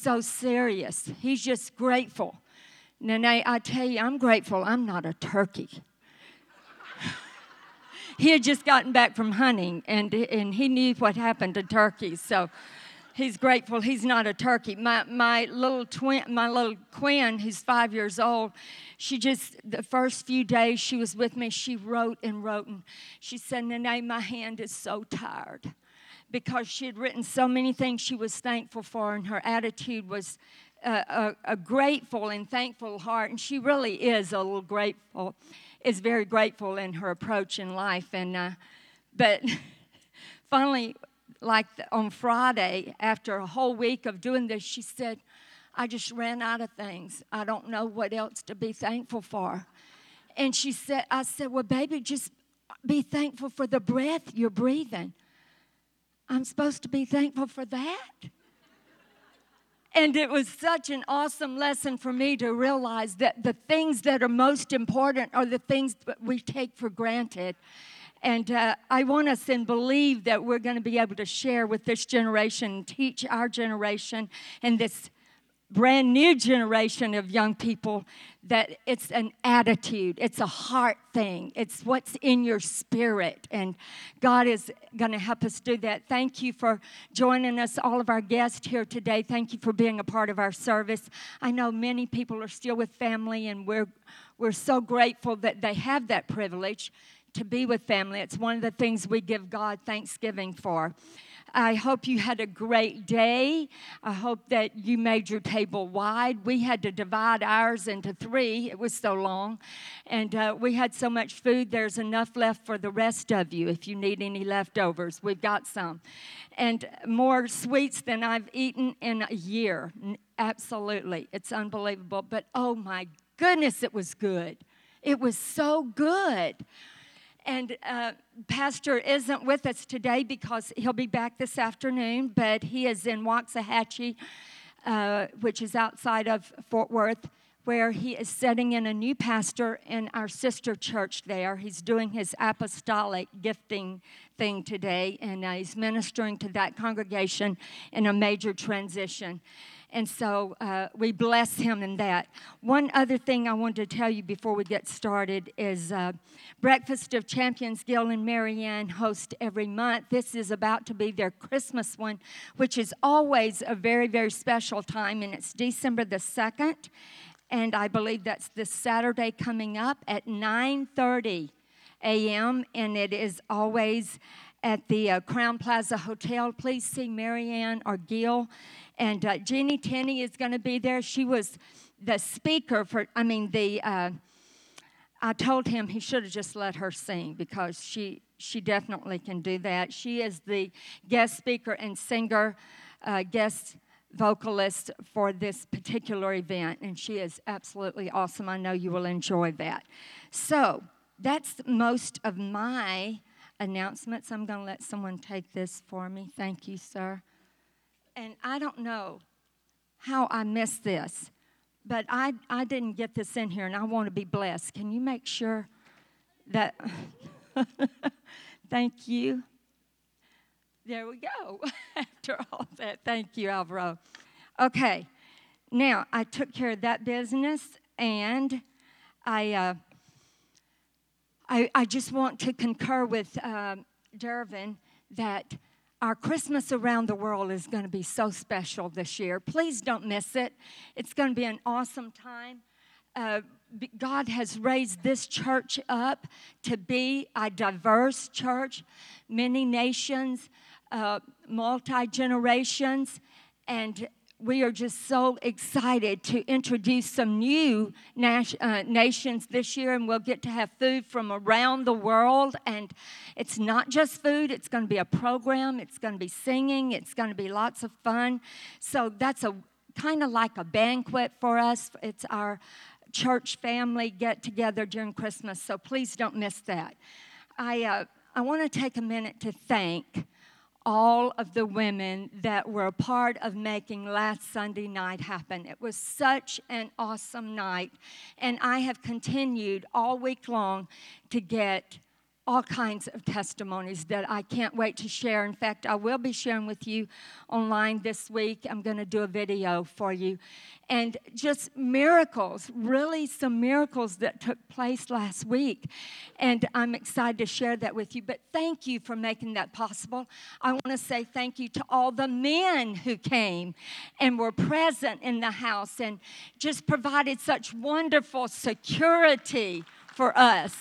So serious. He's just grateful. Nene, I tell you, I'm grateful I'm not a turkey. he had just gotten back from hunting and, and he knew what happened to turkeys. So he's grateful he's not a turkey. My, my little twin, my little Quinn, who's five years old, she just, the first few days she was with me, she wrote and wrote. And she said, Nene, my hand is so tired because she had written so many things she was thankful for, and her attitude was a, a, a grateful and thankful heart. And she really is a little grateful, is very grateful in her approach in life. And, uh, but finally, like on Friday, after a whole week of doing this, she said, I just ran out of things. I don't know what else to be thankful for. And she said, I said, Well, baby, just be thankful for the breath you're breathing. I'm supposed to be thankful for that. And it was such an awesome lesson for me to realize that the things that are most important are the things that we take for granted. And uh, I want us and believe that we're going to be able to share with this generation, teach our generation, and this brand new generation of young people that it's an attitude, it's a heart thing, it's what's in your spirit. And God is going to help us do that. Thank you for joining us, all of our guests here today. Thank you for being a part of our service. I know many people are still with family, and we're, we're so grateful that they have that privilege to be with family. It's one of the things we give God thanksgiving for. I hope you had a great day. I hope that you made your table wide. We had to divide ours into three, it was so long. And uh, we had so much food, there's enough left for the rest of you if you need any leftovers. We've got some. And more sweets than I've eaten in a year. Absolutely. It's unbelievable. But oh my goodness, it was good. It was so good. And uh, Pastor isn't with us today because he'll be back this afternoon, but he is in Waxahachie, uh, which is outside of Fort Worth, where he is setting in a new pastor in our sister church there. He's doing his apostolic gifting thing today, and uh, he's ministering to that congregation in a major transition. And so uh, we bless him in that. One other thing I wanted to tell you before we get started is uh, Breakfast of Champions, Gil and Marianne host every month. This is about to be their Christmas one, which is always a very, very special time, and it's December the 2nd. And I believe that's this Saturday coming up at 9:30 a.m. And it is always at the uh, Crowne Plaza Hotel. Please see Marianne or Gil and uh, Jeannie Tenney is going to be there. She was the speaker for, I mean, the, uh, I told him he should have just let her sing because she, she definitely can do that. She is the guest speaker and singer, uh, guest vocalist for this particular event, and she is absolutely awesome. I know you will enjoy that. So, that's most of my announcements. I'm going to let someone take this for me. Thank you, sir and I don't know how I missed this, but I, I didn't get this in here and I want to be blessed. Can you make sure that? thank you. There we go. After all that, thank you, Alvaro. Okay, now I took care of that business and I. Uh, I, I, just want to concur with uh, Dervin that our Christmas around the world is going to be so special this year. Please don't miss it. It's going to be an awesome time. Uh, God has raised this church up to be a diverse church, many nations, uh, multi generations, and we are just so excited to introduce some new nas- uh, nations this year, and we'll get to have food from around the world. And it's not just food, it's going to be a program, it's going to be singing, it's going to be lots of fun. So that's a kind of like a banquet for us. It's our church family get together during Christmas, so please don't miss that. I, uh, I want to take a minute to thank all of the women that were a part of making last Sunday night happen. It was such an awesome night, and I have continued all week long to get all kinds of testimonies that I can't wait to share. In fact, I will be sharing with you online this week. I'm going to do a video for you. And just miracles, really some miracles that took place last week. And I'm excited to share that with you. But thank you for making that possible. I want to say thank you to all the men who came and were present in the house and just provided such wonderful security for us.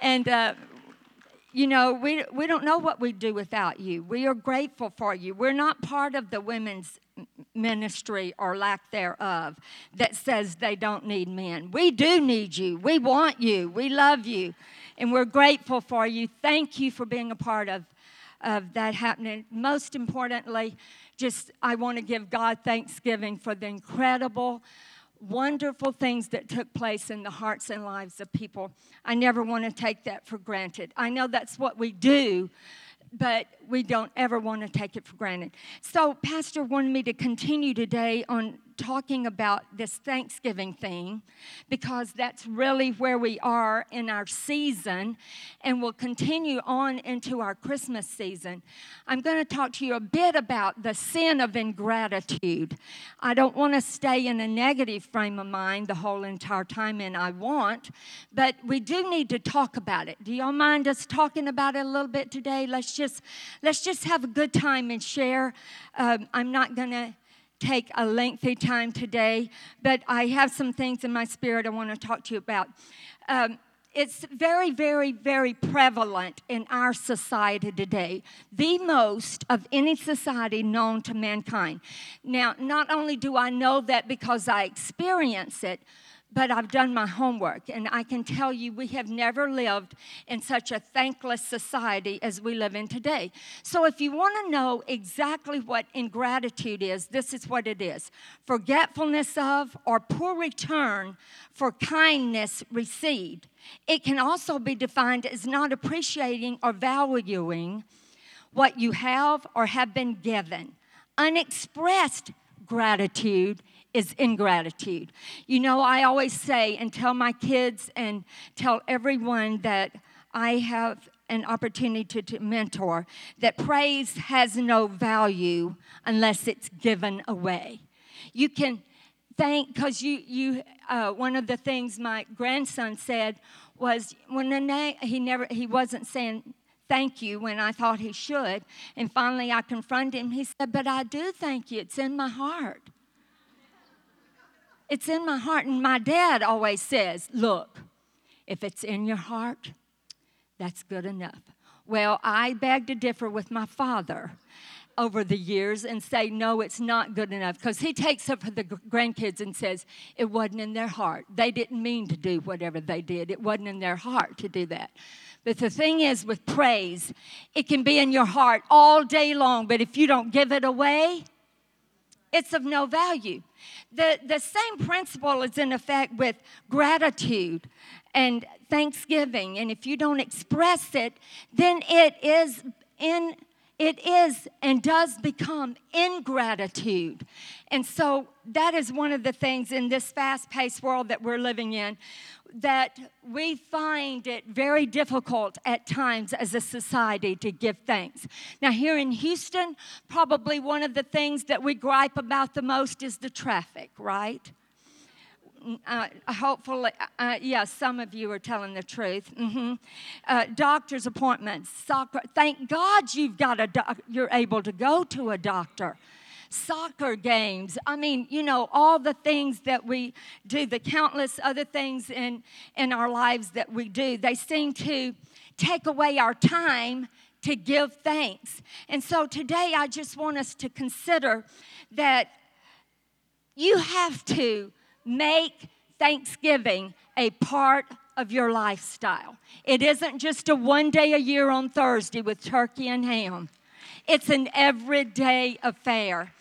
And uh, you know, we, we don't know what we'd do without you. We are grateful for you. We're not part of the women's ministry or lack thereof that says they don't need men. We do need you. We want you. We love you. And we're grateful for you. Thank you for being a part of, of that happening. Most importantly, just I want to give God thanksgiving for the incredible wonderful things that took place in the hearts and lives of people. I never want to take that for granted. I know that's what we do, but we don't ever want to take it for granted. So, Pastor wanted me to continue today on talking about this Thanksgiving thing because that's really where we are in our season and we'll continue on into our Christmas season. I'm going to talk to you a bit about the sin of ingratitude. I don't want to stay in a negative frame of mind the whole entire time, and I want, but we do need to talk about it. Do y'all mind us talking about it a little bit today? Let's just let's just have a good time and share. Um, I'm not going to take a lengthy time today, but I have some things in my spirit I want to talk to you about. Um, it's very, very, very prevalent in our society today, the most of any society known to mankind. Now, not only do I know that because I experience it, but I've done my homework, and I can tell you we have never lived in such a thankless society as we live in today. So, if you want to know exactly what ingratitude is, this is what it is forgetfulness of or poor return for kindness received. It can also be defined as not appreciating or valuing what you have or have been given. Unexpressed gratitude is ingratitude. You know, I always say and tell my kids and tell everyone that I have an opportunity to, to, mentor that praise has no value unless it's given away. You can thank because you you uh, one of the things my grandson said was when name he never he wasn't saying thank you when I thought he should, and finally I confronted him. He said, "But I do thank you. It's in my heart." It's in my heart. And my dad always says, Look, if it's in your heart, that's good enough. Well, I beg to differ with my father over the years and say, no, it's not good enough. Because he takes up for the grandkids and says, it wasn't in their heart. They didn't mean to do whatever they did, it wasn't in their heart to do that. But the thing is, with praise, it can be in your heart all day long, but if you don't give it away, it's of no value. The, the same principle is in effect with gratitude and thanksgiving. And if you don't express it, then it is in it is and does become ingratitude. And so that is one of the things in this fast paced world that we're living in that we find it very difficult at times as a society to give thanks. Now, here in Houston, probably one of the things that we gripe about the most is the traffic, right? Uh, hopefully, uh, yeah, some of you are telling the truth. Mm-hmm. Uh, doctor's appointments, soccer. Thank God you've got a doc- you're able to go to a doctor soccer games. I mean, you know, all the things that we do, the countless other things in, in our lives that we do, they seem to take away our time to give thanks. And so today I just want us to consider that you have to make Thanksgiving a part of your lifestyle. It isn't just a one day a year on Thursday with turkey and ham. It's an everyday affair.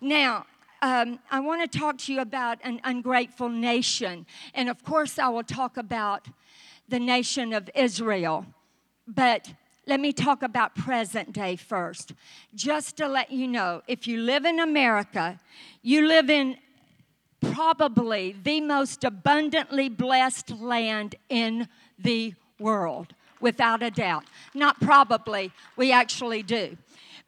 Now, um, I want to talk to you about an ungrateful nation. And of course, I will talk about the nation of Israel. But let me talk about present day first. Just to let you know, if you live in America, you live in probably the most abundantly blessed land in the world. without a doubt. Not probably, we actually do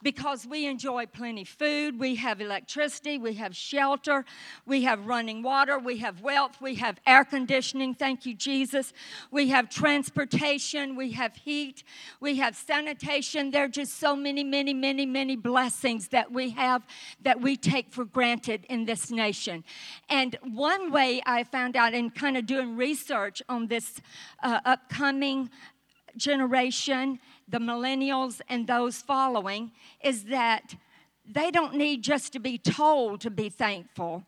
because we enjoy plenty food, we have electricity, we have shelter, we have running water, we have wealth, we have air conditioning, thank you, Jesus. We have transportation, we have heat, we have sanitation. There are just so many, many, many, many blessings that we have that we take for granted in this nation. And one way I found out in kind of doing research on this uh, upcoming generation the millennials and those following is that they don't need just to be told to be thankful,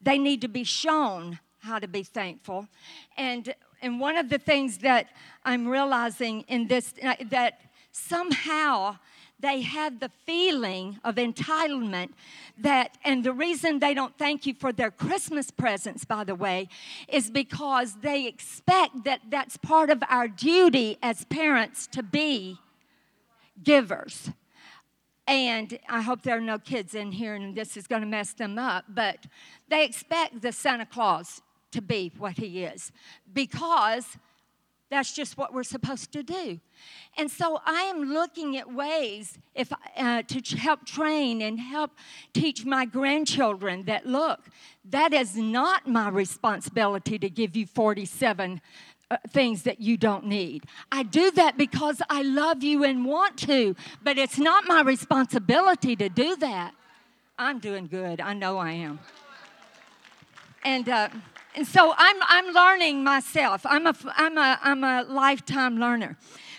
they need to be shown how to be thankful. And, and one of the things that I'm realizing in this, that somehow they have the feeling of entitlement that, and the reason they don't thank you for their Christmas presents, by the way, is because they expect that that's part of our duty as parents to be givers. And I hope there are no kids in here and this is going to mess them up, but they expect the Santa Claus to be what he is because that's just what we're supposed to do. And so I am looking at ways if, uh, to help train and help teach my grandchildren that look, that is not my responsibility to give you 47 uh, things that you don't need. I do that because I love you and want to, but it's not my responsibility to do that. I'm doing good. I know I am. And, uh, and so I'm, I'm learning myself. I'm a, I'm, a, I'm a lifetime learner.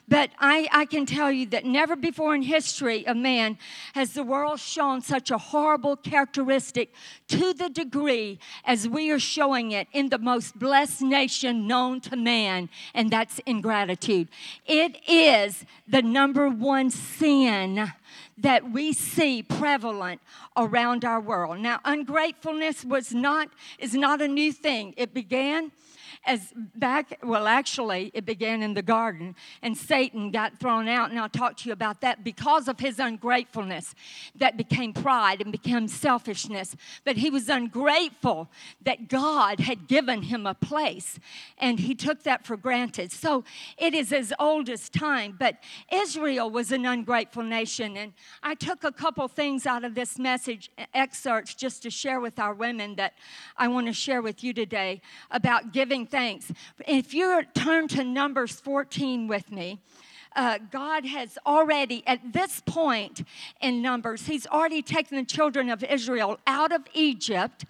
But I, I can tell you that never before in history of man has the world shown such a horrible characteristic to the degree as we are showing it in the most blessed nation known to man, and that's ingratitude. It is the number one sin that we see prevalent around our world. Now, ungratefulness was not is not a new thing. It began as back, well, actually, it began in the garden, and Satan got thrown out. And I'll talk to you about that because of his ungratefulness that became pride and became selfishness. But he was ungrateful that God had given him a place, and he took that for granted. So it is as old as time. But Israel was an ungrateful nation, and I took a couple things out of this message excerpts just to share with our women that I want to share with you today about giving thanks. If you turn to Numbers 14 with me, uh, God has already, at this point in Numbers, He's already taken the children of Israel out of Egypt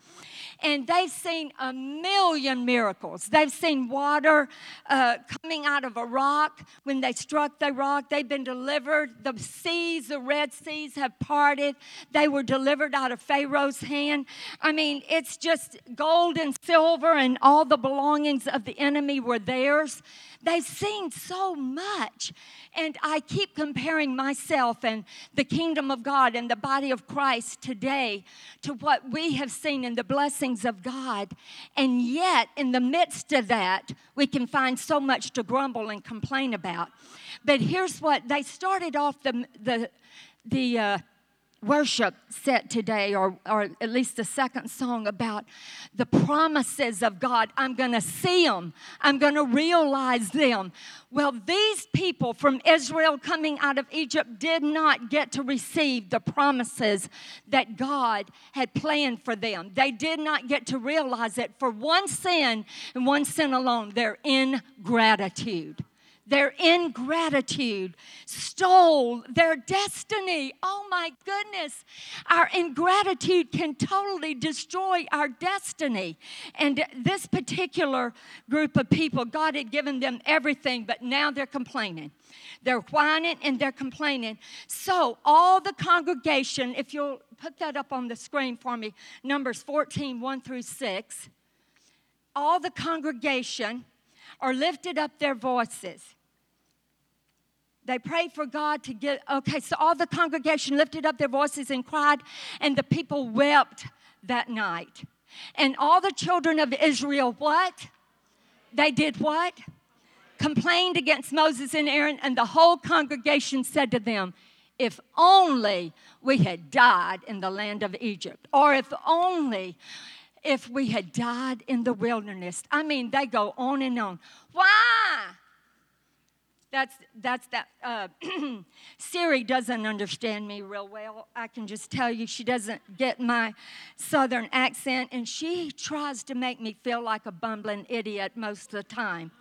and they've seen a million miracles. They've seen water uh, coming out of a rock. When they struck the rock, they've been delivered. The seas, the Red Seas, have parted. They were delivered out of Pharaoh's hand. I mean, it's just gold and silver, and all the belongings of the enemy were theirs. They've seen so much. And I keep comparing myself and the kingdom of God and the body of Christ today to what we have seen in the blessings of God. And yet, in the midst of that, we can find so much to grumble and complain about. But here's what they started off the, the, the, uh, worship set today, or, or at least the second song about the promises of God. I'm going to see them, I'm going to realize them. Well, these people from Israel coming out of Egypt did not get to receive the promises that God had planned for them. They did not get to realize it for one sin and one sin alone their ingratitude. Their ingratitude stole their destiny. Oh my goodness. Our ingratitude can totally destroy our destiny. And this particular group of people, God had given them everything, but now they're complaining. They're whining and they're complaining. So, all the congregation, if you'll put that up on the screen for me, Numbers 14, 1 through 6, all the congregation are lifted up their voices they prayed for God to get, okay, so all the congregation lifted up their voices and cried, and the people wept that night. And all the children of Israel, what? They did what? Complained against Moses and Aaron, and the whole congregation said to them, If only we had died in the land of Egypt, or if only if we had died in the wilderness. I mean, they go on and on. Why? That's that's that. Uh, Siri doesn't understand me real well. I can just tell you, she doesn't get my southern accent, and she tries to make me feel like a bumbling idiot most of the time.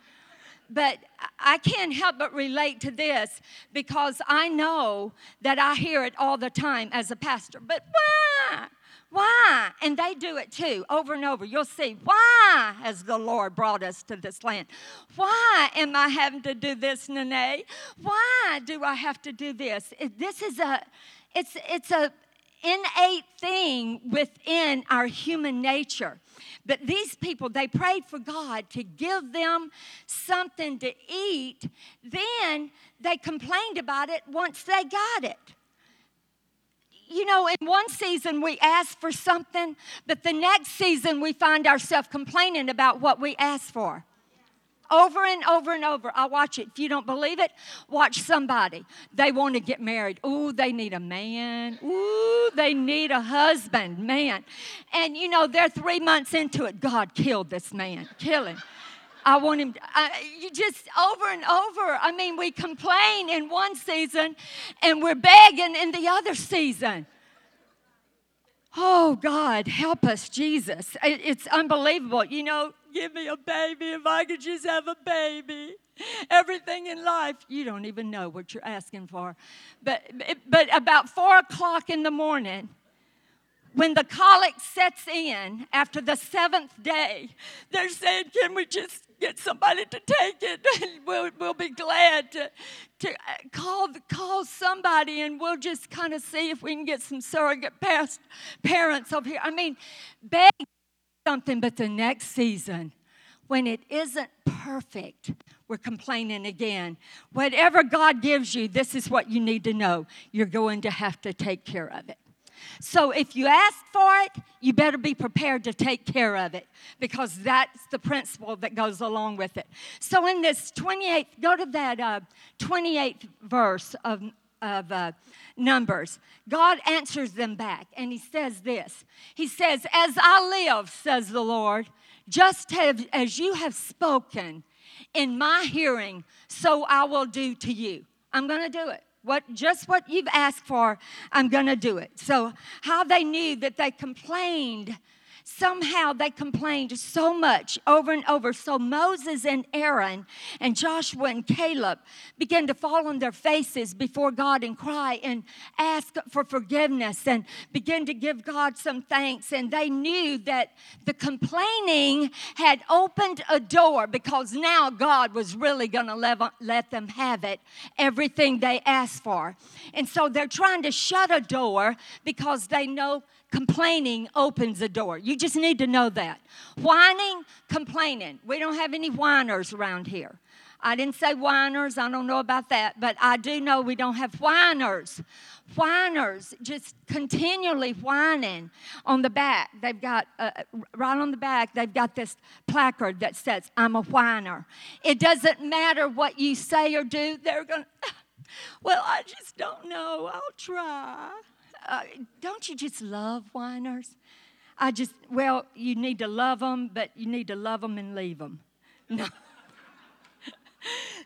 But I can't help but relate to this because I know that I hear it all the time as a pastor. But why? Why? And they do it too, over and over. You'll see, why has the Lord brought us to this land? Why am I having to do this, Nene? Why do I have to do this? This is a, it's, it's a innate thing within our human nature. But these people, they prayed for God to give them something to eat. Then they complained about it once they got it you know, in one season we ask for something, but the next season we find ourselves complaining about what we asked for. Over and over and over. I watch it. If you don't believe it, watch somebody. They want to get married. Ooh, they need a man. Ooh, they need a husband, man. And you know, they're three months into it. God killed this man. Kill him. I want him. To, you just over and over. I mean, we complain in one season and we're begging in the other season. Oh, God, help us, Jesus. It's unbelievable. You know, give me a baby if I could just have a baby. Everything in life, you don't even know what you're asking for. But, but about four o'clock in the morning, when the colic sets in after the seventh day, they're saying, Can we just get somebody to take it? we'll, we'll be glad to, to uh, call, call somebody and we'll just kind of see if we can get some surrogate past parents over here. I mean, beg something, but the next season, when it isn't perfect, we're complaining again. Whatever God gives you, this is what you need to know. You're going to have to take care of it. So if you ask for it, you better be prepared to take care of it because that's the principle that goes along with it. So in this 28th, go to that uh, 28th verse of, of uh, Numbers. God answers them back and he says this He says, As I live, says the Lord, just have, as you have spoken in my hearing, so I will do to you. I'm going to do it what just what you've asked for i'm going to do it. So how they knew that they complained somehow they complained so much over and over. So Moses and Aaron and Joshua and Caleb began to fall on their faces before God and cry and ask for forgiveness and begin to give God some thanks. And they knew that the complaining had opened a door because now God was really going to let, them have it, everything they asked for. And so they're trying to shut a door because they know complaining opens a door. You just need to know that. Whining, complaining. We don't have any whiners around here. I didn't say whiners, I don't know about that, but I do know we don't have whiners. Whiners, just continually whining on the back. They've got, uh, right on the back, they've got this placard that says, I'm a whiner. It doesn't matter what you say or do, they're going to, well, I just don't know, I'll try uh, don't you just love whiners? I just, well, you need to love them, but you need to love them and leave them. No.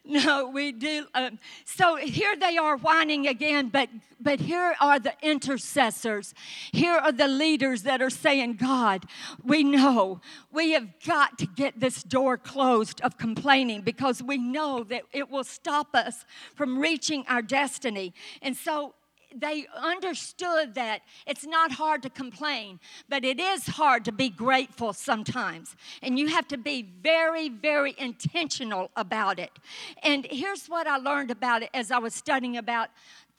no, we do. Um, so here they are whining again, but but here are the intercessors. Here are the leaders that are saying, God, we know we have got to get this door closed of complaining because we know that it will stop us from reaching our destiny. And so they understood that it's not hard to complain, but it is hard to be grateful sometimes. And you have to be very, very intentional about it. And here's what I learned about it as I was studying about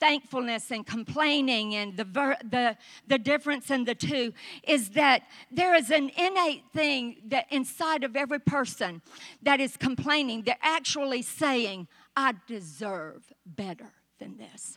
thankfulness and complaining and the, the, the difference in the two is that there is an innate thing that inside of every person that is complaining, they're actually saying, I deserve better than this.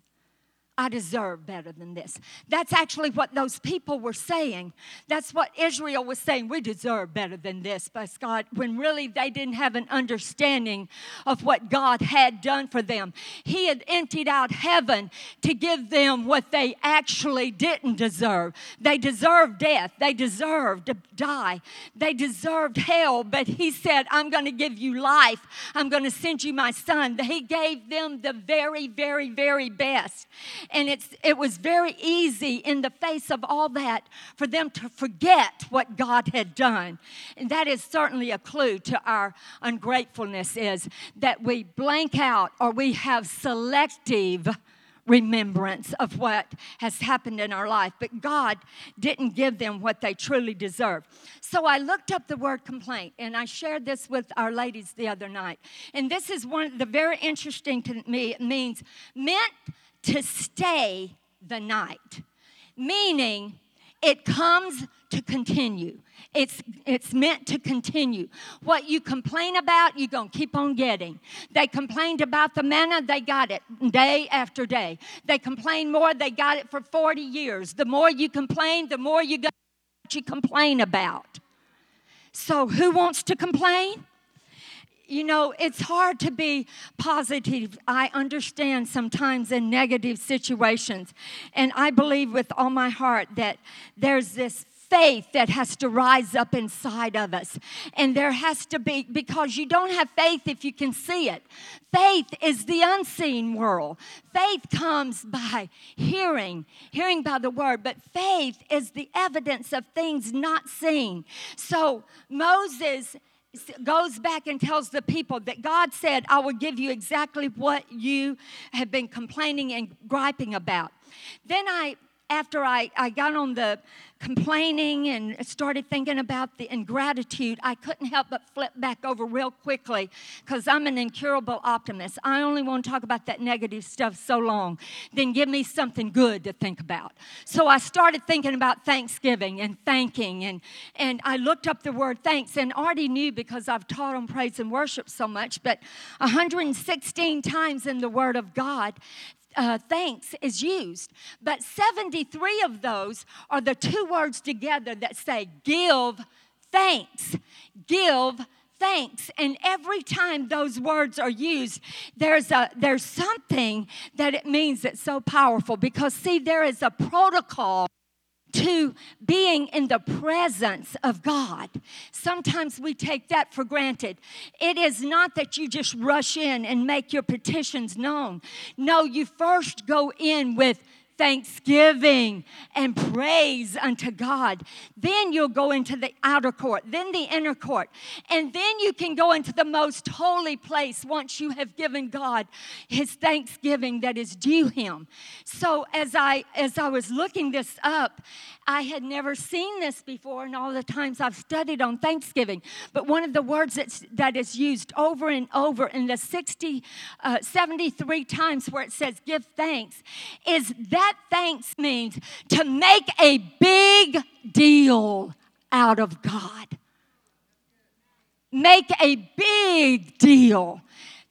I deserve better than this. That's actually what those people were saying. That's what Israel was saying. We deserve better than this, but God, when really they didn't have an understanding of what God had done for them. He had emptied out heaven to give them what they actually didn't deserve. They deserved death, they deserved to die, they deserved hell, but He said, I'm going to give you life. I'm going to send you my son. He gave them the very, very, very best. And it's, it was very easy in the face of all that for them to forget what God had done. And that is certainly a clue to our ungratefulness is that we blank out or we have selective remembrance of what has happened in our life, but God didn't give them what they truly deserved. So I looked up the word complaint and I shared this with our ladies the other night. And this is one of the very interesting to me. It means meant to stay the night, meaning it comes to continue. It's, it's meant to continue. What you complain about, you're going to keep on getting. They complained about the manna, they got it day after day. They complained more, they got it for 40 years. The more you complain, the more you got what you complain about. So, who wants to complain? You know, it's hard to be positive. I understand sometimes in negative situations. And I believe with all my heart that there's this faith that has to rise up inside of us. And there has to be, because you don't have faith if you can see it. Faith is the unseen world. Faith comes by hearing, hearing by the word, but faith is the evidence of things not seen. So Moses goes back and tells the people that God said, I will give you exactly what you have been complaining and griping about. Then I after I, I got on the complaining and started thinking about the ingratitude, I couldn't help but flip back over real quickly because I'm an incurable optimist. I only want to talk about that negative stuff so long. Then give me something good to think about. So I started thinking about Thanksgiving and thanking, and, and I looked up the word thanks and already knew because I've taught on praise and worship so much, but 116 times in the Word of God, uh, thanks is used. But 73 of those are the two words together that say give thanks. Give thanks and every time those words are used there's a there's something that it means that's so powerful because see there is a protocol to being in the presence of God. Sometimes we take that for granted. It is not that you just rush in and make your petitions known. No, you first go in with thanksgiving and praise unto God. Then you'll go into the outer court, then the inner court, and then you can go into the most holy place once you have given God his thanksgiving that is due him. So as I as I was looking this up, I had never seen this before in all the times I've studied on Thanksgiving. But one of the words that's, that is used over and over in the 60, uh, 73 times where it says give thanks is that thanks means to make a big deal out of God. Make a big deal.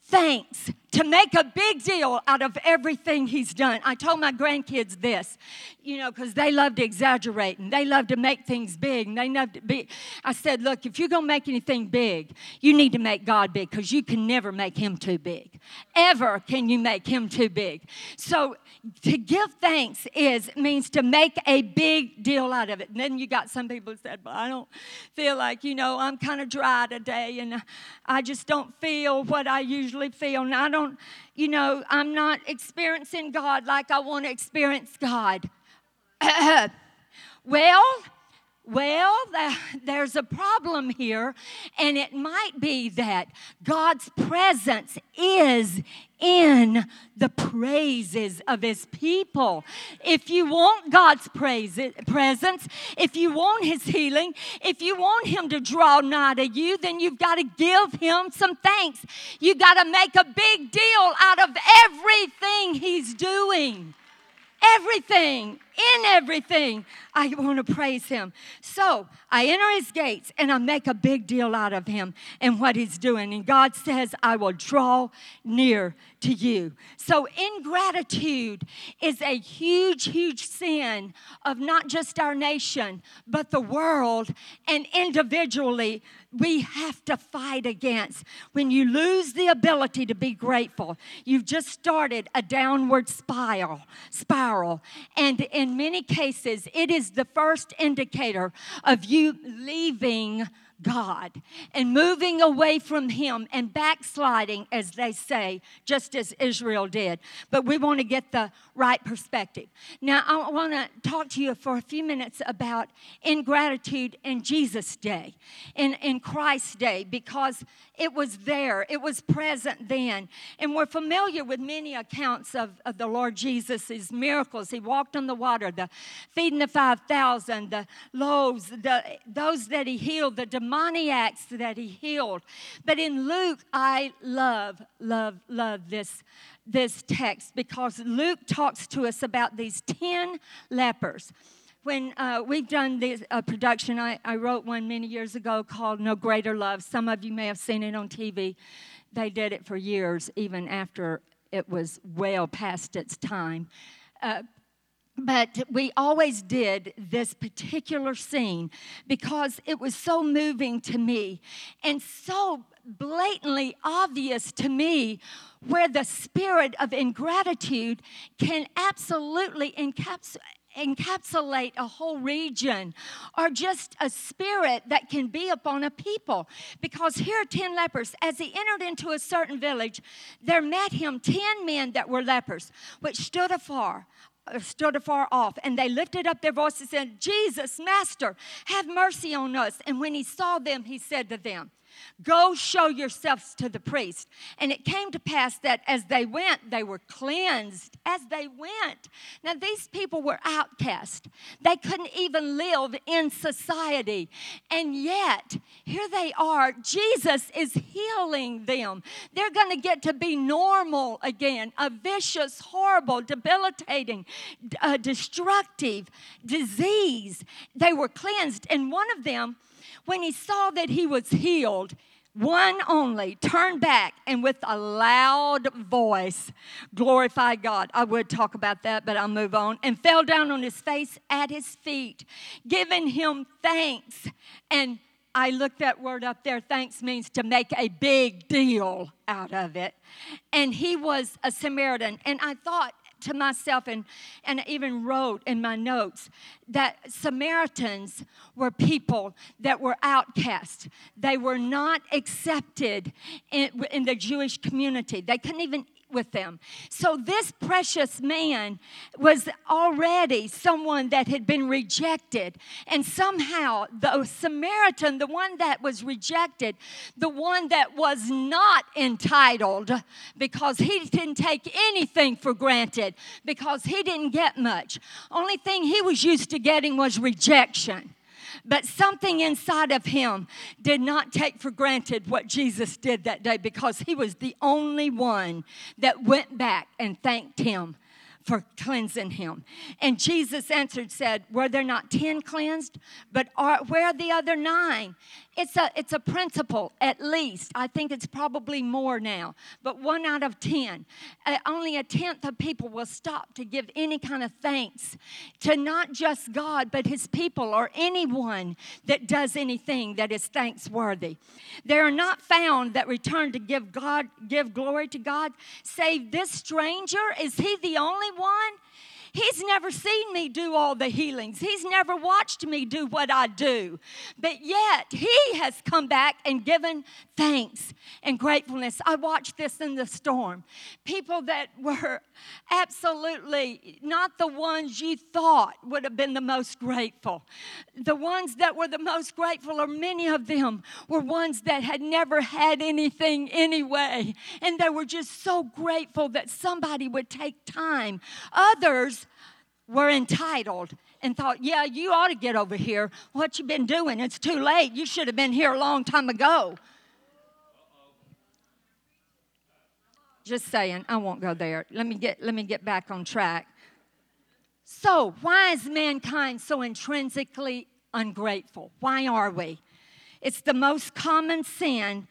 Thanks to make a big deal out of everything he's done. I told my grandkids this, you know, because they love to exaggerate and they love to make things big and they love to be. I said, look, if you're going to make anything big, you need to make God big because you can never make him too big. Ever can you make him too big. So to give thanks is means to make a big deal out of it. And then you got some people said, well, I don't feel like, you know, I'm kind of dry today and I just don't feel what I usually feel. And I don't don't, you know, I'm not experiencing God like I want to experience God. well, well, there's a problem here, and it might be that God's presence is in the praises of His people. If you want God's praise, presence, if you want His healing, if you want Him to draw nigh to you, then you've got to give Him some thanks. You've got to make a big deal out of everything He's doing. Everything in everything, I want to praise him. So I enter his gates and I make a big deal out of him and what he's doing. And God says, I will draw near to you. So ingratitude is a huge, huge sin of not just our nation, but the world and individually we have to fight against. When you lose the ability to be grateful, you've just started a downward spiral, spiral. And in many cases, it is the first indicator of you leaving God and moving away from Him and backsliding, as they say, just as Israel did. But we want to get the right perspective. Now, I want to talk to you for a few minutes about ingratitude in Jesus' day, in, in Christ's day, because it was there, it was present then. And we're familiar with many accounts of, of the Lord Jesus' miracles. He walked on the water, the feeding the 5,000, the loaves, the, those that He healed, the demoniacs that He healed. But in Luke, I love, love, love this this text because Luke talks to us about these 10 lepers. When uh, we've done this uh, production, I, I wrote one many years ago called No Greater Love. Some of you may have seen it on TV. They did it for years, even after it was well past its time. Uh, but we always did this particular scene because it was so moving to me and so blatantly obvious to me where the spirit of ingratitude can absolutely encapsulate encapsulate a whole region or just a spirit that can be upon a people. Because here are 10 lepers. As he entered into a certain village, there met him 10 men that were lepers, which stood afar. Uh, stood afar off and they lifted up their voices and said, Jesus, Master, have mercy on us. And when he saw them, he said to them, Go show yourselves to the priest. And it came to pass that as they went, they were cleansed as they went. Now, these people were outcast, they couldn't even live in society. And yet, here they are. Jesus is healing them. They're going to get to be normal again. A vicious, horrible, debilitating, uh, destructive disease. They were cleansed. And one of them, when he saw that he was healed, one only turned back and with a loud voice glorified God. I would talk about that, but I'll move on. And fell down on his face at his feet, giving him thanks. And I looked that word up there. Thanks means to make a big deal out of it. And he was a Samaritan. And I thought, to myself and, and even wrote in my notes that Samaritans were people that were outcast. They were not accepted in, in the Jewish community. They couldn't even with them. So this precious man was already someone that had been rejected. And somehow the Samaritan, the one that was rejected, the one that was not entitled because he didn't take anything for granted because he didn't get much. Only thing he was used to getting was rejection. But something inside of him did not take for granted what Jesus did that day because he was the only one that went back and thanked him for cleansing him. And Jesus answered, said, Were there not ten cleansed? But are, where are the other nine? It's a, it's a principle, at least. I think it's probably more now, but one out of ten. Uh, only a tenth of people will stop to give any kind of thanks to not just God, but his people or anyone that does anything that is thanksworthy. They are not found that return to give God, give glory to God, save this stranger. Is he the only one? He's never seen me do all the healings. He's never watched me do what I do. But yet, He has come back and given thanks and gratefulness. I watched this in the storm. People that were absolutely not the ones you thought would have been the most grateful. The ones that were the most grateful, or many of them, were ones that had never had anything anyway. And they were just so grateful that somebody would take time. Others, were entitled and thought, yeah, you ought to get over here. What you been doing? It's too late. You should have been here a long time ago. Just saying, I won't go there. Let me get let me get back on track. So, why is mankind so intrinsically ungrateful? Why are we? It's the most common sin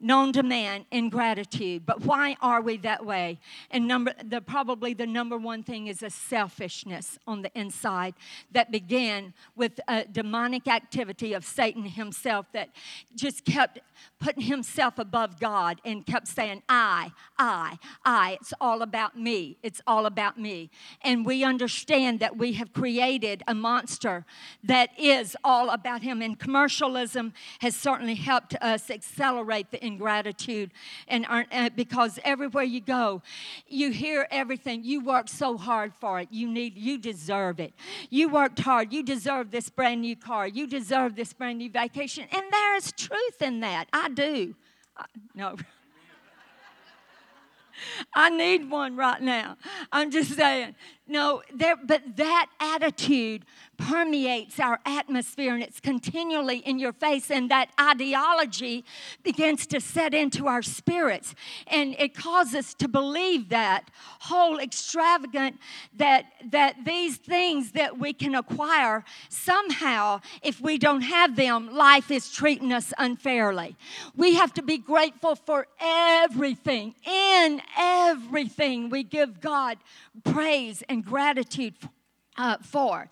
known to man ingratitude but why are we that way? And number the probably the number one thing is a selfishness on the inside that began with a demonic activity of satan himself that just kept putting himself above god and kept saying i i i it's all about me it's all about me. And we understand that we have created a monster that is all about him. And commercialism has certainly helped us accelerate the ingratitude and uh, because everywhere you go you hear everything. You worked so hard for it. You need you deserve it. You worked hard. You deserve this brand new car. You deserve this brand new vacation. And there is truth in that. I do. I, no. I need one right now. I'm just saying. No, there, but that attitude permeates our atmosphere and it's continually in your face, and that ideology begins to set into our spirits. And it causes us to believe that whole extravagant, that, that these things that we can acquire, somehow, if we don't have them, life is treating us unfairly. We have to be grateful for everything. In everything, we give God praise and gratitude uh, for.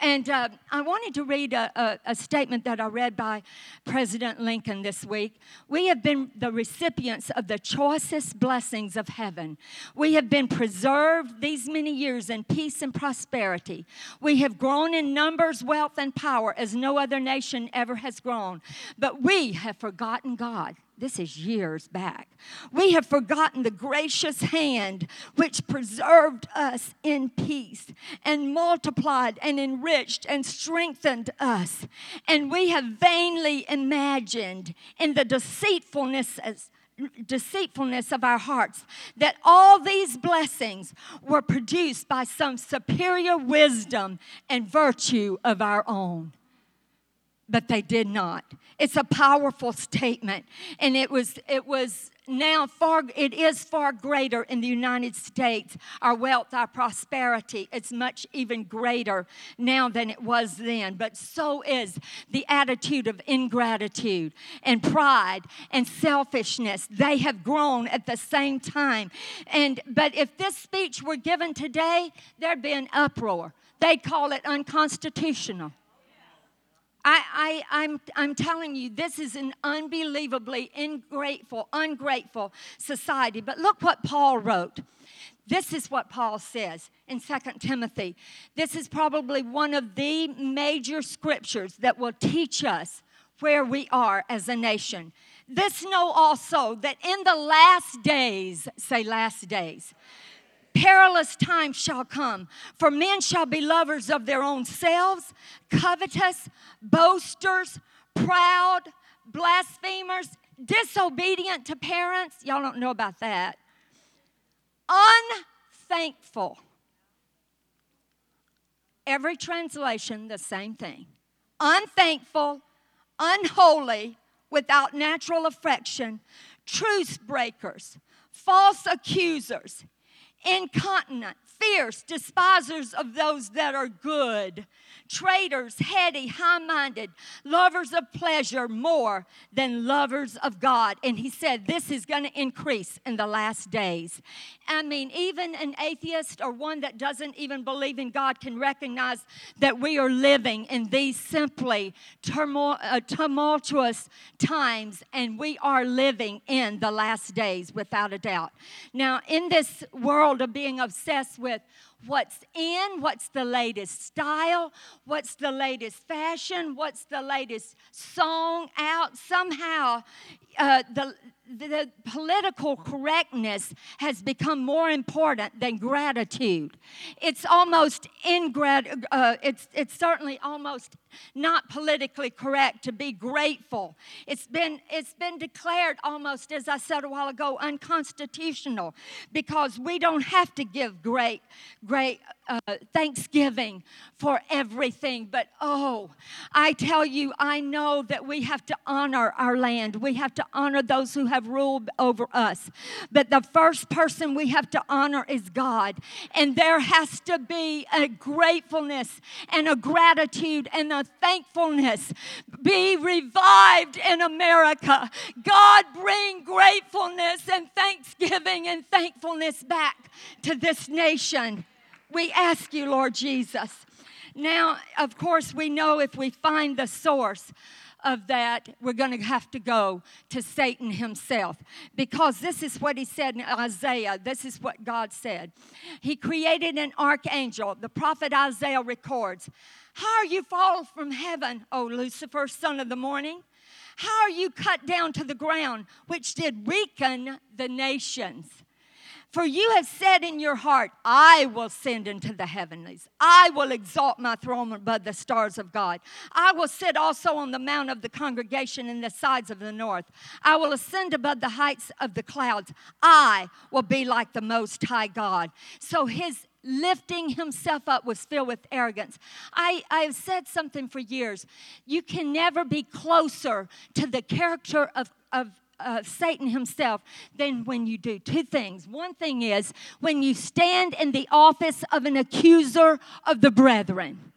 And uh, I wanted to read a, a, a, statement that I read by President Lincoln this week. We have been the recipients of the choicest blessings of heaven. We have been preserved these many years in peace and prosperity. We have grown in numbers, wealth, and power as no other nation ever has grown. But we have forgotten God this is years back. We have forgotten the gracious hand which preserved us in peace and multiplied and enriched and strengthened us. And we have vainly imagined in the deceitfulness deceitfulness of our hearts that all these blessings were produced by some superior wisdom and virtue of our own but they did not. It's a powerful statement, and it was it was now far it is far greater in the United States. Our wealth, our prosperity, it's much even greater now than it was then. But so is the attitude of ingratitude and pride and selfishness. They have grown at the same time. And but if this speech were given today, there'd be an uproar. They'd call it unconstitutional. I, I, I'm, I'm telling you, this is an unbelievably ungrateful, ungrateful society. But look what Paul wrote. This is what Paul says in 2 Timothy. This is probably one of the major scriptures that will teach us where we are as a nation. This know also that in the last days, say last days, perilous times shall come. For men shall be lovers of their own selves, covetous, boasters, proud, blasphemers, disobedient to parents. Y'all don't know about that. Unthankful. Every translation, the same thing. Unthankful, unholy, without natural affection, truce breakers, false accusers incontinent, fierce, despisers of those that are good, traitors, heady, high minded, lovers of pleasure more than lovers of God. And he said this is going to increase in the last days. I mean, even an atheist or one that doesn't even believe in God can recognize that we are living in these simply uh, tumultuous times and we are living in the last days without a doubt. Now, in this world of being obsessed with what's in, what's the latest style, what's the latest fashion, what's the latest song out. Somehow, uh, the, the political correctness has become more important than gratitude. It's almost ingrat. Uh, it's it's certainly almost not politically correct to be grateful. It's been, it's been declared almost, as I said a while ago, unconstitutional because we don't have to give great, great uh, thanksgiving for everything. But oh, I tell you, I know that we have to honor our land. We have to honor those who have ruled over us. But the first person we have to honor is God. And there has to be a gratefulness and a gratitude and a thankfulness be revived in America. God, bring gratefulness and thanksgiving and thankfulness back to this nation. We ask you, Lord Jesus. Now, of course, we know if we find the source of that, we're going to have to go to Satan himself. Because this is what he said in Isaiah. This is what God said. He created an archangel. The prophet Isaiah records How are you fallen from heaven, O Lucifer, son of the morning? How are you cut down to the ground, which did weaken the nations? For you have said in your heart, I will send into the heavenlies. I will exalt my throne above the stars of God. I will sit also on the mount of the congregation in the sides of the north. I will ascend above the heights of the clouds. I will be like the Most High God. So his lifting himself up was filled with arrogance. I, I've said something for years. You can never be closer to the character of, of uh, Satan himself than when you do two things. One thing is when you stand in the office of an accuser of the brethren.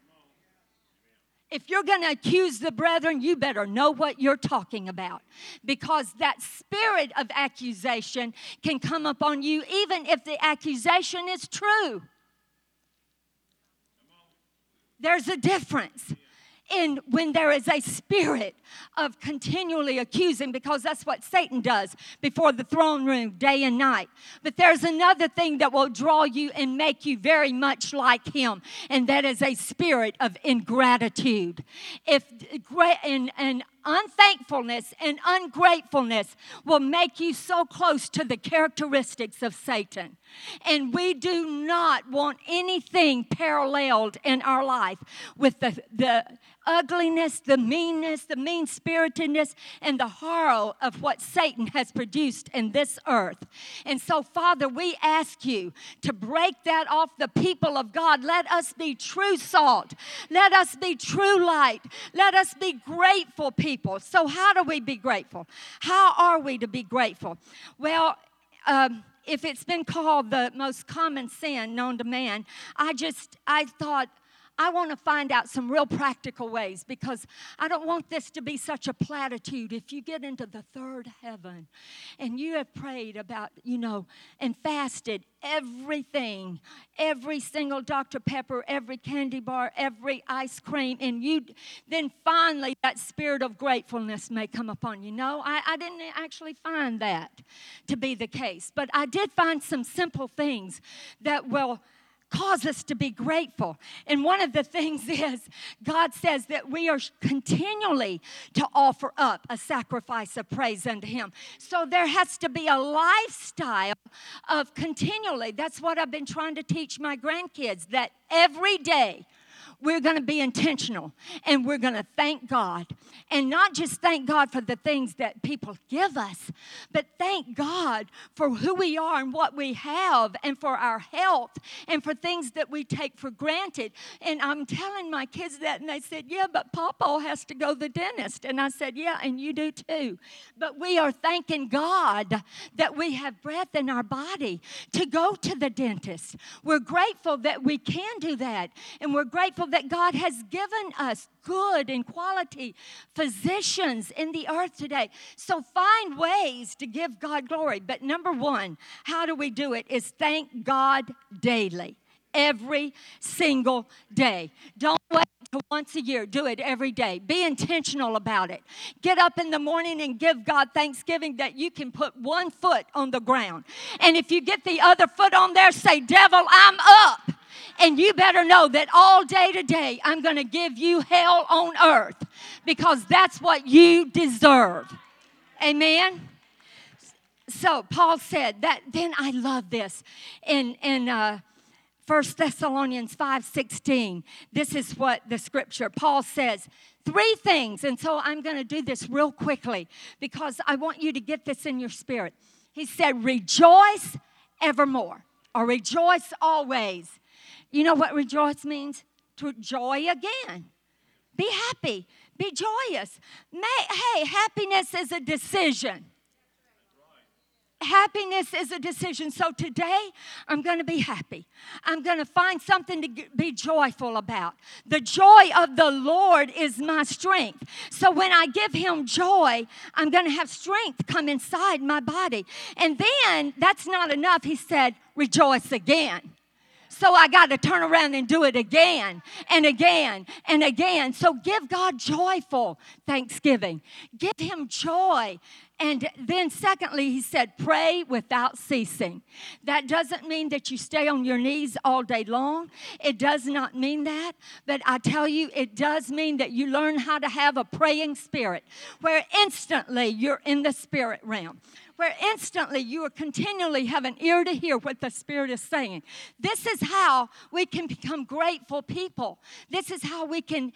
If you're going to accuse the brethren, you better know what you're talking about because that spirit of accusation can come upon you even if the accusation is true. There's a difference in when there is a spirit of continually accusing because that's what Satan does before the throne room day and night. But there's another thing that will draw you and make you very much like him, and that is a spirit of ingratitude. If and, and unthankfulness and ungratefulness will make you so close to the characteristics of Satan. And we do not want anything paralleled in our life with the, the ugliness, the meanness, the mean spiritedness, and the horror of what Satan has produced in this earth. And so, Father, we ask you to break that off the people of God. Let us be true salt. Let us be true light. Let us be grateful people. So, how do we be grateful? How are we to be grateful? Well, um, if it's been called the most common sin known to man, I just, I thought, I want to find out some real practical ways because I don't want this to be such a platitude. If you get into the third heaven and you have prayed about, you know, and fasted everything, every single Dr. Pepper, every candy bar, every ice cream, and you then finally that spirit of gratefulness may come upon you. No, I, I didn't actually find that to be the case, but I did find some simple things that will cause us to be grateful. And one of the things is God says that we are continually to offer up a sacrifice of praise unto Him. So there has to be a lifestyle of continually. That's what I've been trying to teach my grandkids that every day we're going to be intentional and we're going to thank God. And not just thank God for the things that people give us, but thank God for who we are and what we have and for our health and for things that we take for granted. And I'm telling my kids that, and they said, Yeah, but Papa has to go to the dentist. And I said, Yeah, and you do too. But we are thanking God that we have breath in our body to go to the dentist. We're grateful that we can do that. And we're grateful that God has given us good and quality physicians in the earth today. So find ways to give God glory. But number one, how do we do it? Is thank God daily. Every single day. Don't wait once a year. Do it every day. Be intentional about it. Get up in the morning and give God thanksgiving that you can put one foot on the ground. And if you get the other foot on there, say, Devil, I'm up. And you better know that all day today, I'm going to give you hell on earth because that's what you deserve. Amen. So Paul said that. Then I love this in in uh, 1 Thessalonians 5:16. This is what the scripture Paul says. Three things, and so I'm going to do this real quickly because I want you to get this in your spirit. He said, "Rejoice evermore, or rejoice always." You know what rejoice means? To joy again. Be happy. Be joyous. May, hey, happiness is a decision happiness is a decision. So today, I'm going to be happy. I'm going to find something to be joyful about. The joy of the Lord is my strength. So when I give Him joy, I'm going to have strength come inside my body. And then that's not enough. He said, rejoice again. So I got to turn around and do it again and again and again. So give God joyful thanksgiving. Give Him joy. And then, secondly, he said, pray without ceasing. That doesn't mean that you stay on your knees all day long. It does not mean that. But I tell you, it does mean that you learn how to have a praying spirit where instantly you're in the spirit realm where instantly you are continually have an ear to hear what the Spirit is saying. This is how we can become grateful people. This is how we can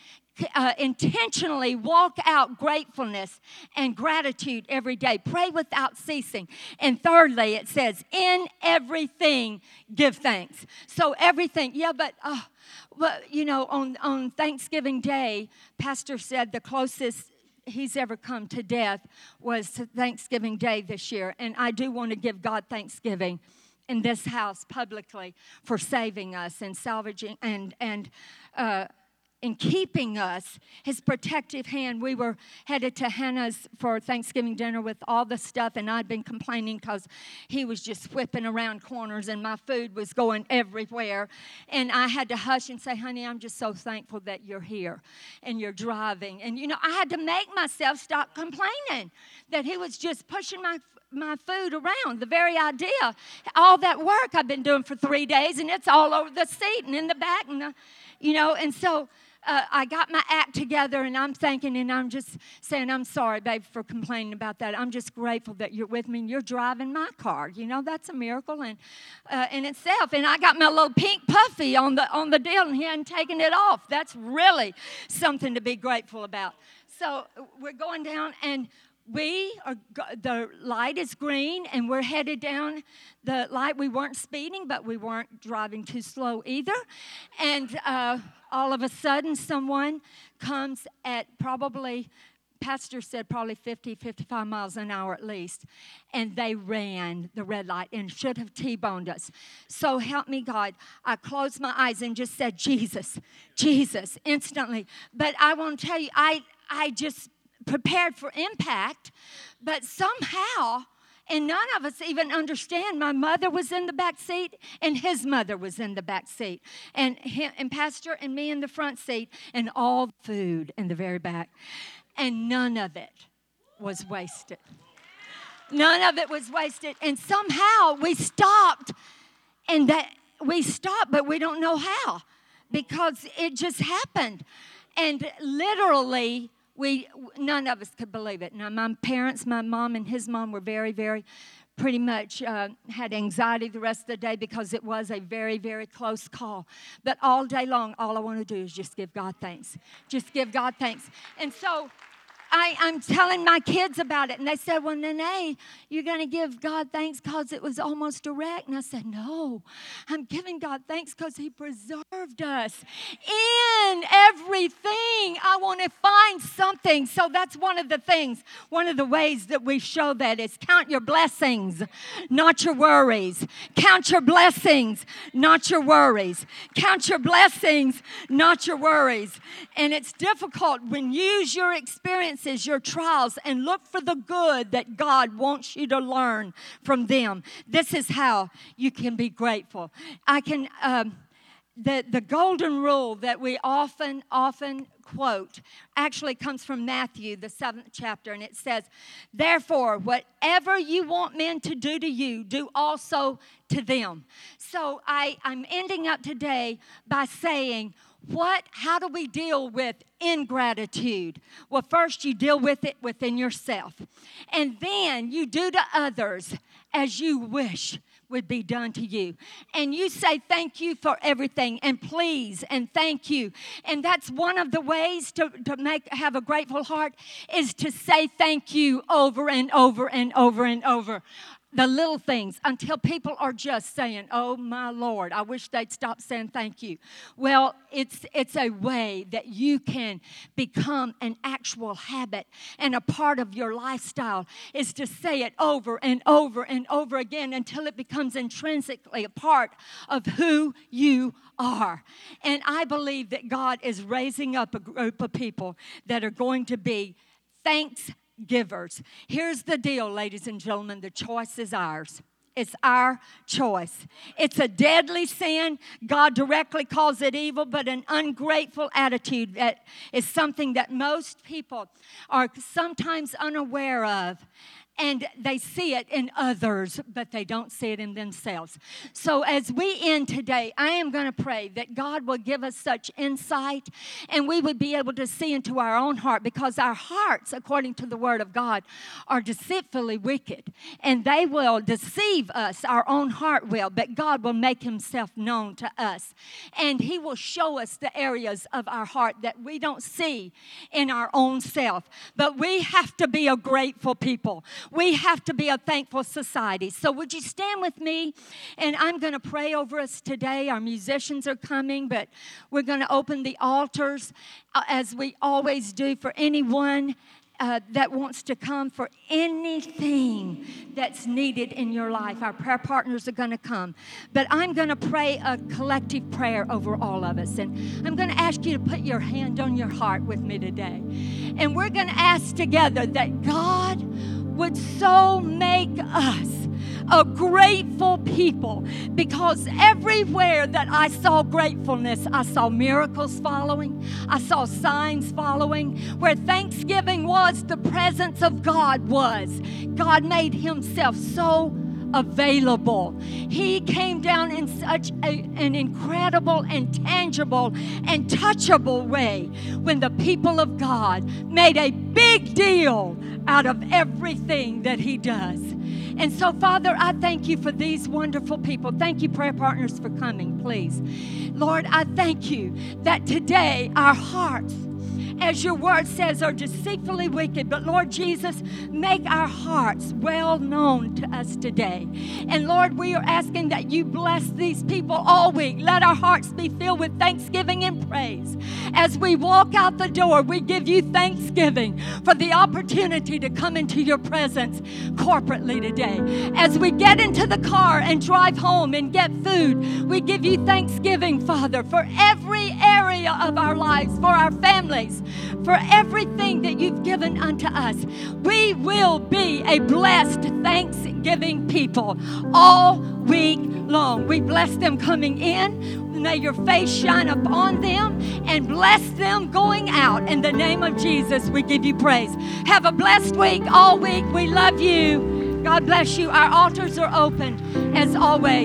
uh, intentionally walk out gratefulness and gratitude every day. Pray without ceasing. And thirdly, it says, in everything, give thanks. So, everything, yeah, but. Uh, well, you know, on, on Thanksgiving Day, Pastor said the closest he's ever come to death was Thanksgiving Day this year. And I do want to give God thanksgiving in this house publicly for saving us and salvaging and and uh, in keeping us, his protective hand. We were headed to Hannah's for Thanksgiving dinner with all the stuff, and I'd been complaining because he was just whipping around corners and my food was going everywhere. And I had to hush and say, honey, I'm just so thankful that you're here and you're driving. And, you know, I had to make myself stop complaining that he was just pushing my my food around. The very idea, all that work I've been doing for three days, and it's all over the seat and in the back, and the, you know. And so uh, I got my act together and I'm thanking and I'm just saying, I'm sorry, babe, for complaining about that. I'm just grateful that you're with me and you're driving my car. You know, that's a miracle in, uh, in itself. And I got my little pink puffy on the, on the deal and he hadn't taken it off. That's really something to be grateful about. So we're going down and we are the light is green and we're headed down the light. We weren't speeding but we weren't driving too slow either. And uh, all of a sudden someone comes at probably pastor said probably 50 55 miles an hour at least and they ran the red light and should have t-boned us. So help me god i closed my eyes and just said jesus jesus instantly. But i want to tell you i i just prepared for impact, but somehow, and none of us even understand. My mother was in the back seat, and his mother was in the back seat, and him, and Pastor and me in the front seat, and all food in the very back, and none of it was wasted. None of it was wasted, and somehow we stopped, and that we stopped, but we don't know how because it just happened, and literally we none of us could believe it. Now, my parents, my mom and his mom were very, very pretty much uh, had anxiety the rest of the day because it was a very, very close call. But all day long, all I want to do is just give God thanks. Just give God thanks. And so I, am telling my kids about it, and they said, Well, Nene, you're going to give God thanks because it was almost direct. And I said, No, I'm giving God thanks because He preserved us in everything. I want to find something. So that's one of the things, one of the ways that we show that is count your blessings, not your worries. Count your blessings, not your worries. Count your blessings, not your worries. And it's difficult when you use your experiences, your trials, and look for the good that God wants you to learn from them. This is how you can be grateful. I can. Um, the, the golden rule that we often, often quote actually comes from Matthew, the seventh chapter, and it says, Therefore, whatever you want men to do to you, do also to them. So I, I'm ending up today by saying, what how do we deal with ingratitude well first you deal with it within yourself and then you do to others as you wish would be done to you. And you say thank you for everything and please and thank you. And that's one of the ways to, to make have a grateful heart is to say thank you over and over and over and over the little things until people are just saying, "Oh my Lord, I wish they'd stop saying thank you." Well, it's it's a way that you can become an actual habit and a part of your lifestyle is to say it over and over and over again until it becomes intrinsically a part of who you are. And I believe that God is raising up a group of people that are going to be thanks givers. Here's the deal, ladies and gentlemen the choice is ours. It's our choice. It's a deadly sin. God directly calls it evil, but an ungrateful attitude that is something that most people are sometimes unaware of and they see it in others, but they don't see it in themselves. So, as we end today, I am going to pray that God will give us such insight and we would be able to see into our own heart because our hearts, according to the Word of God, are deceitfully wicked and they will deceive us. Our own heart will, but God will make Himself known to us and He will show us the areas of our heart that we don't see in our own self. But we have to be a grateful people. We have to be a thankful society. So, would you stand with me? And I'm going to pray over us today. Our musicians are coming, but we're going to open the altars uh, as we always do for anyone uh, that wants to come for anything that's needed in your life. Our prayer partners are going to come. But I'm going to pray a collective prayer over all of us. And I'm going to ask you to put your hand on your heart with me today. And we're going to ask together that God would so make us a grateful people because everywhere that I saw gratefulness, I saw miracles following, I saw signs following. Where thanksgiving was, the presence of God was. God made Himself so available. He came down in such a, an incredible and tangible and touchable way when the people of God made a big deal out of everything that He does. And so, Father, I thank you for these wonderful people. Thank you, prayer partners, for coming, please. Lord, I thank you that today our hearts as your word says, are deceitfully wicked. But Lord Jesus, make our hearts well known to us today. And Lord, we are asking that you bless these people all week. Let our hearts be filled with thanksgiving and praise. As we walk out the door, we give you thanksgiving for the opportunity to come into your presence corporately today. As we get into the car and drive home and get food, we give you thanksgiving, Father, for every area of our lives, for our families, for everything that you've given unto us. We will be a blessed, thanksgiving people all week long. We bless them coming in. May your face shine upon them and bless them going out. In the name of Jesus, we give you praise. Have a blessed week all week. We love you. God bless you. Our altars are open as always.